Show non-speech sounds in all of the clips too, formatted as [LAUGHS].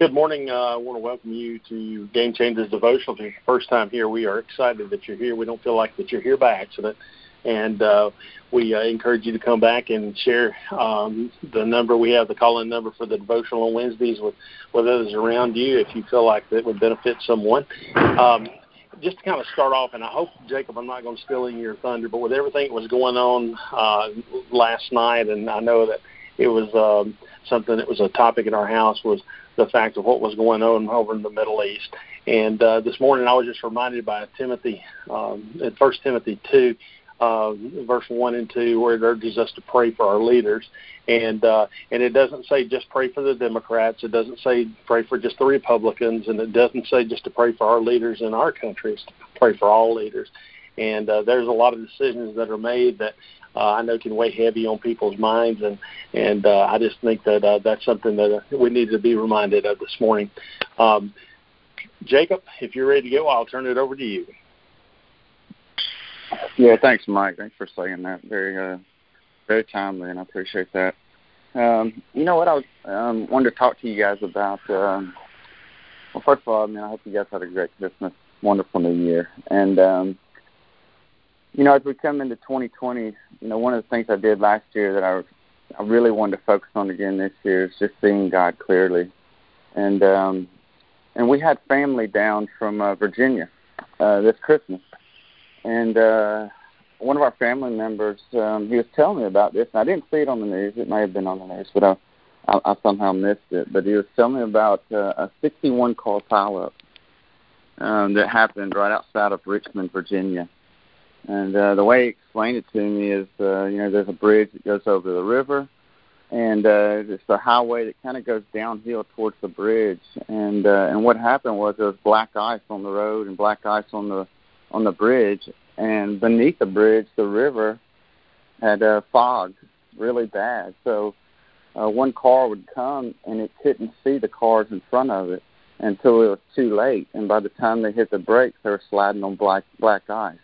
Good morning. Uh, I want to welcome you to Game Changers Devotional. If it's your first time here, we are excited that you're here. We don't feel like that you're here by accident. And uh, we uh, encourage you to come back and share um, the number. We have the call-in number for the devotional on Wednesdays with, with others around you if you feel like that would benefit someone. Um, just to kind of start off, and I hope, Jacob, I'm not going to steal of your thunder, but with everything that was going on uh, last night, and I know that it was um, something that was a topic in our house was – the fact of what was going on over in the Middle East. And uh, this morning I was just reminded by Timothy, um, in First Timothy 2, uh, verse 1 and 2, where it urges us to pray for our leaders. And uh, and it doesn't say just pray for the Democrats. It doesn't say pray for just the Republicans, and it doesn't say just to pray for our leaders in our country. It's to pray for all leaders. And uh, there's a lot of decisions that are made that uh, I know can weigh heavy on people's minds, and and uh, I just think that uh, that's something that we need to be reminded of this morning. Um, Jacob, if you're ready to go, I'll turn it over to you. Yeah, thanks, Mike. Thanks for saying that. Very, uh, very timely, and I appreciate that. Um, you know what? I was um, wanted to talk to you guys about. Um, well, first of all, I mean, I hope you guys had a great Christmas, wonderful New Year, and um, you know, as we come into 2020, you know, one of the things I did last year that I I really wanted to focus on again this year is just seeing God clearly, and um, and we had family down from uh, Virginia uh, this Christmas, and uh, one of our family members um, he was telling me about this, and I didn't see it on the news. It may have been on the news, but I I, I somehow missed it. But he was telling me about uh, a 61 car pileup um, that happened right outside of Richmond, Virginia and uh, the way he explained it to me is, uh, you know, there's a bridge that goes over the river, and uh, it's a highway that kind of goes downhill towards the bridge. And uh, and what happened was there was black ice on the road and black ice on the on the bridge, and beneath the bridge, the river had uh, fog really bad. So uh, one car would come and it couldn't see the cars in front of it until it was too late. And by the time they hit the brakes, they were sliding on black black ice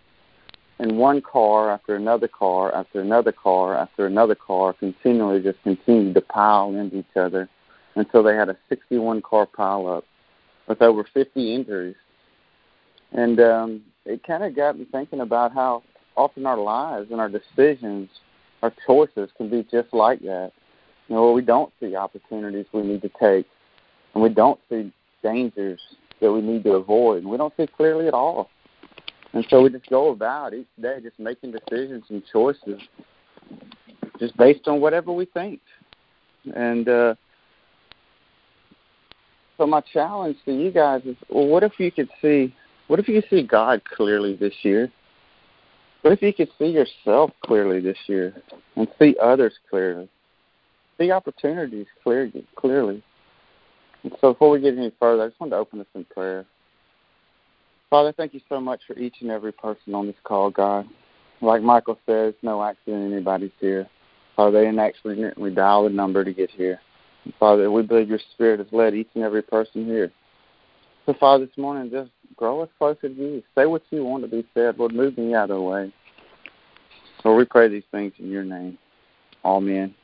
and one car after another car after another car after another car continually just continued to pile into each other until they had a 61 car pileup with over 50 injuries. And um, it kind of got me thinking about how often our lives and our decisions, our choices can be just like that. You know, we don't see opportunities we need to take, and we don't see dangers that we need to avoid, and we don't see clearly at all. And so we just go about each day just making decisions and choices just based on whatever we think. And uh, so my challenge to you guys is well what if you could see what if you see God clearly this year? What if you could see yourself clearly this year and see others clearly? See opportunities clearly clearly. And so before we get any further, I just want to open this in prayer. Father, thank you so much for each and every person on this call, God. Like Michael says, no accident anybody's here. Father, they didn't accidentally dial the number to get here. Father, we believe your spirit has led each and every person here. So, Father, this morning, just grow us closer to you. Say what you want to be said. Lord, move me out of the way. Lord, we pray these things in your name. Amen.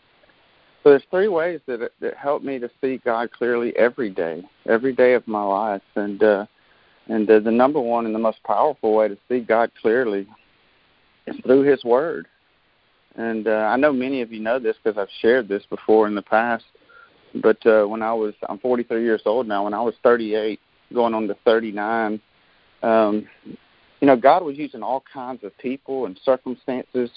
So there's three ways that that help me to see God clearly every day, every day of my life, and uh, and uh, the number one and the most powerful way to see God clearly is through His Word. And uh, I know many of you know this because I've shared this before in the past. But uh, when I was, I'm 43 years old now. When I was 38, going on to 39, um, you know, God was using all kinds of people and circumstances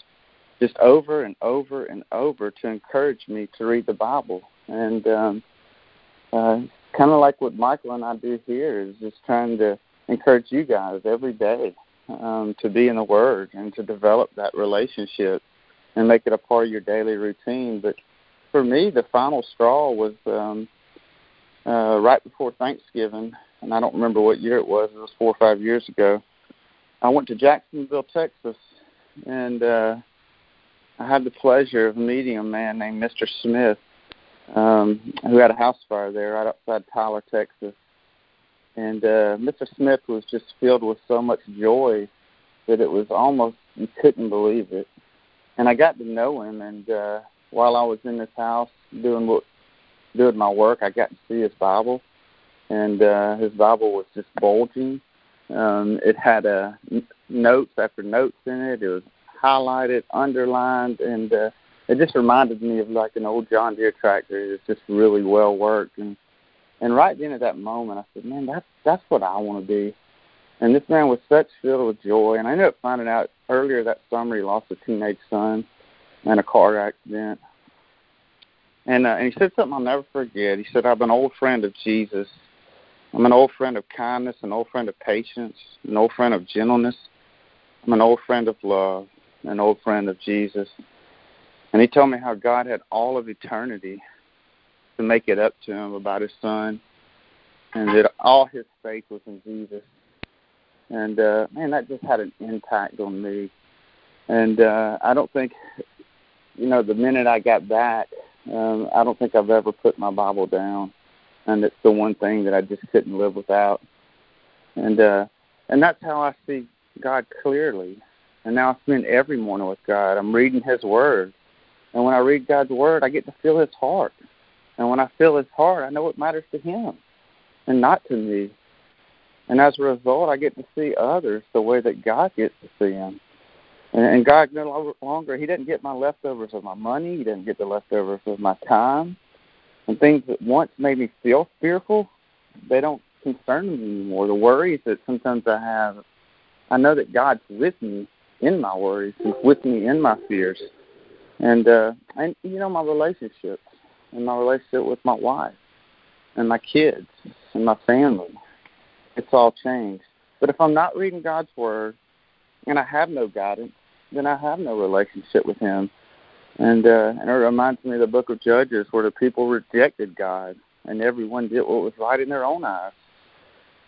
just over and over and over to encourage me to read the Bible. And um, uh, kind of like what Michael and I do here is just trying to encourage you guys every day um, to be in the Word and to develop that relationship and make it a part of your daily routine. But for me, the final straw was um, uh, right before Thanksgiving, and I don't remember what year it was. It was four or five years ago. I went to Jacksonville, Texas, and uh, I had the pleasure of meeting a man named Mr. Smith um, who had a house fire there right outside Tyler, Texas. And uh, Mr. Smith was just filled with so much joy that it was almost you couldn't believe it. And I got to know him, and uh, while I was in this house doing what doing my work, I got to see his Bible. and uh, his Bible was just bulging. Um, it had uh, notes after notes in it. It was highlighted, underlined, and uh, it just reminded me of like an old John Deere tractor. It's just really well worked. And and right then at that moment, I said, man, that's that's what I want to be. And this man was such filled with joy. And I ended up finding out earlier that summer he lost a teenage son in a car accident. And, uh, and he said something I'll never forget. He said, I'm an old friend of Jesus. I'm an old friend of kindness, an old friend of patience, an old friend of gentleness. I'm an old friend of love, an old friend of Jesus. And he told me how God had all of eternity to make it up to him about his son, and that all his faith was in Jesus. And uh, man, that just had an impact on me. And uh, I don't think, you know, the minute I got back, um, I don't think I've ever put my Bible down, and it's the one thing that I just couldn't live without. And uh, and that's how I see God clearly. And now I spend every morning with God. I'm reading His Word, and when I read God's Word, I get to feel His heart. And when I feel His heart, I know it matters to Him, and not to me. And as a result, I get to see others the way that God gets to see them. And God no longer, He doesn't get my leftovers of my money. He doesn't get the leftovers of my time. And things that once made me feel fearful, they don't concern me anymore. The worries that sometimes I have, I know that God's with me in my worries. He's with me in my fears. And uh and you know my relationships and my relationship with my wife and my kids and my family. It's all changed. But if I'm not reading God's word and I have no guidance, then I have no relationship with Him. And uh, and it reminds me of the Book of Judges, where the people rejected God, and everyone did what was right in their own eyes.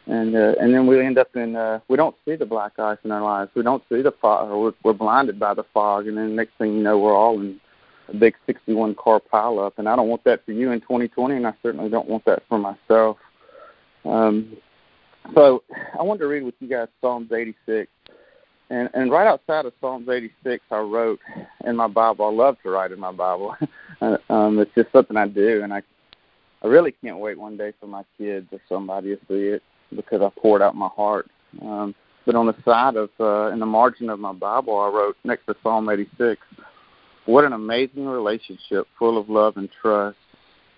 And uh, and then we end up in uh, we don't see the black ice in our lives. We don't see the fog. We're, we're blinded by the fog, and then next thing you know, we're all in a big 61 car pileup. And I don't want that for you in 2020, and I certainly don't want that for myself. Um, so I wanted to read with you guys Psalms 86. And and right outside of Psalms 86, I wrote in my Bible. I love to write in my Bible. [LAUGHS] um, it's just something I do, and I I really can't wait one day for my kids or somebody to see it because I poured out my heart. Um, but on the side of uh, in the margin of my Bible, I wrote next to Psalm 86, "What an amazing relationship, full of love and trust."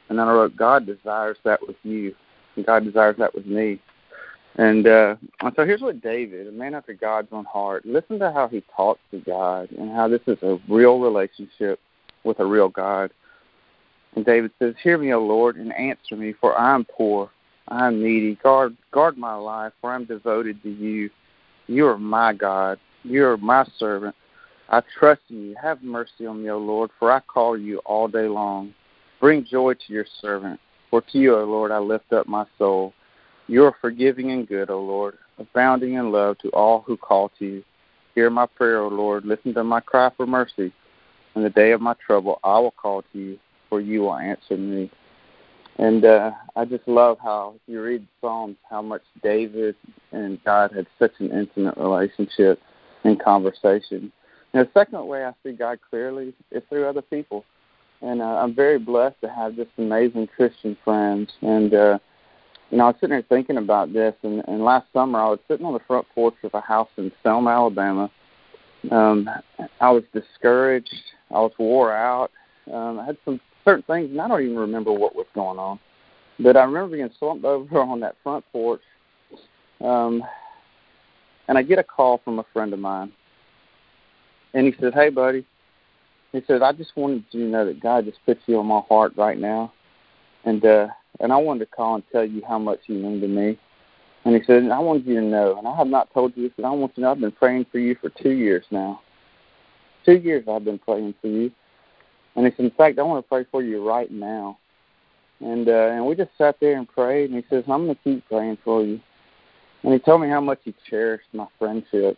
And then I wrote, "God desires that with you, and God desires that with me." And uh, so here's what David, a man after God's own heart, listen to how he talks to God and how this is a real relationship with a real God. And David says, Hear me, O Lord, and answer me, for I am poor, I am needy. Guard, guard my life, for I am devoted to you. You are my God. You are my servant. I trust in you. Have mercy on me, O Lord, for I call you all day long. Bring joy to your servant, for to you, O Lord, I lift up my soul. You are forgiving and good, O Lord, abounding in love to all who call to you. Hear my prayer, O Lord. Listen to my cry for mercy. In the day of my trouble, I will call to you, for you will answer me. And uh, I just love how you read Psalms, how much David and God had such an intimate relationship and conversation. And the second way I see God clearly is through other people. And uh, I'm very blessed to have just amazing Christian friends. And uh, you know, I was sitting there thinking about this, and, and last summer I was sitting on the front porch of a house in Selma, Alabama. Um, I was discouraged. I was wore out. Um, I had some certain things, and I don't even remember what was going on. But I remember being slumped over [LAUGHS] on that front porch, um, and I get a call from a friend of mine, and he says, "Hey, buddy," he says, "I just wanted you to know that God just put you on my heart right now, and uh, and I wanted to call and tell you how much you mean to me. And he said, I wanted you to know, and I have not told you this, but I want you to know I've been praying for you for two years now. Two years I've been praying for you. And he said, in fact, I want to pray for you right now. And uh, and we just sat there and prayed, and he says, I'm going to keep praying for you. And he told me how much he cherished my friendship.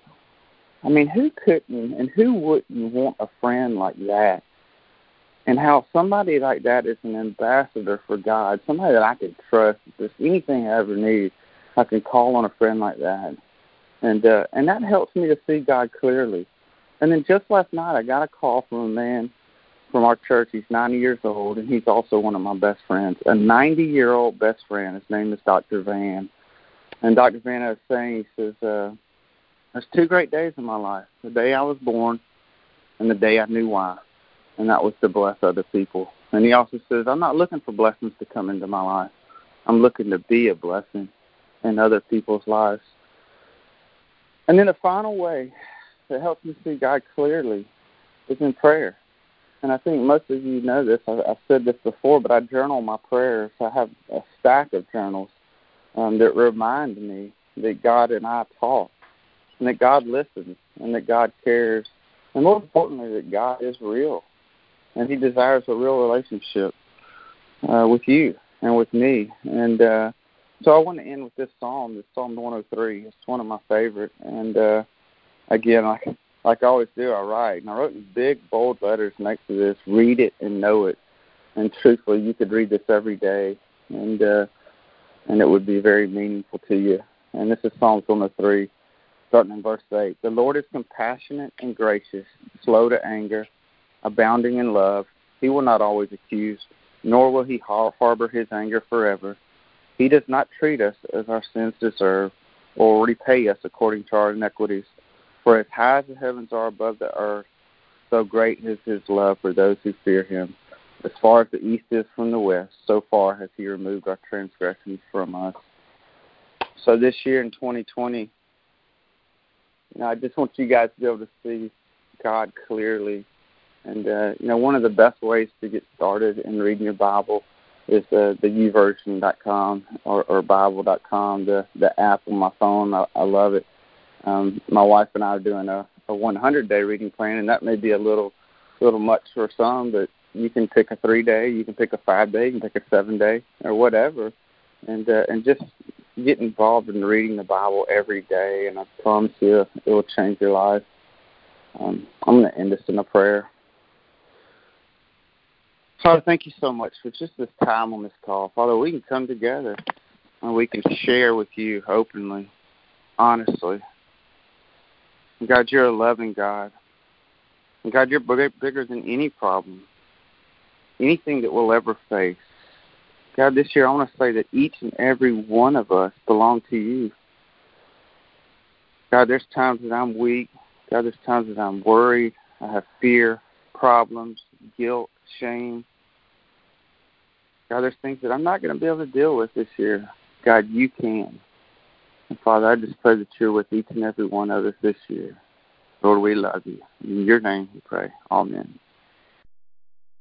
I mean, who couldn't and who wouldn't want a friend like that? and how somebody like that is an ambassador for God, somebody that I can trust. If there's anything I ever need, I can call on a friend like that, and uh, and that helps me to see God clearly. And then just last night, I got a call from a man from our church. He's 90 years old, and he's also one of my best friends. A 90 year old best friend. His name is Dr. Van. And Dr. Van was saying, he says, uh, There's two great days in my life the day I was born and the day I knew why. And that was to bless other people. And he also says, I'm not looking for blessings to come into my life. I'm looking to be a blessing in other people's lives. And then the final way that helps me see God clearly is in prayer. And I think most of you know this. I, I've said this before, but I journal my prayers. I have a stack of journals um, that remind me that God and I talk, and that God listens, and that God cares, and more importantly, that God is real, and He desires a real relationship uh, with you and with me. And uh, so I want to end with this psalm, this Psalm 103. It's one of my favorite, and uh, again, like like I always do, I write, and I wrote in big bold letters next to this: "Read it and know it." And truthfully, you could read this every day, and uh, and it would be very meaningful to you. And this is Psalms 103, starting in verse 8. The Lord is compassionate and gracious, slow to anger, abounding in love. He will not always accuse, nor will he harbor his anger forever. He does not treat us as our sins deserve, or repay us according to our iniquities. For as high as the heavens are above the earth, so great is his love for those who fear him. As far as the east is from the west, so far has he removed our transgressions from us. So this year in 2020, you know, I just want you guys to be able to see God clearly. And uh, you know, one of the best ways to get started in reading your Bible is uh, the YouVersion.com or, or Bible.com, the the app on my phone. I, I love it. Um, my wife and I are doing a, a 100 day reading plan, and that may be a little little much for some, but you can pick a three day, you can pick a five day, you can pick a seven day, or whatever, and uh, and just get involved in reading the Bible every day, and I promise you it will change your life. Um, I'm going to end this in a prayer. Father, thank you so much for just this time on this call. Father, we can come together and we can share with you openly, honestly. God, you're a loving God. And God, you're bigger than any problem anything that we'll ever face. God, this year I want to say that each and every one of us belong to you. God, there's times that I'm weak. God, there's times that I'm worried. I have fear, problems, guilt, shame. God, there's things that I'm not going to be able to deal with this year. God, you can. Father, I just pray that you're with each and every one of us this year. Lord, we love you. In your name we pray. Amen.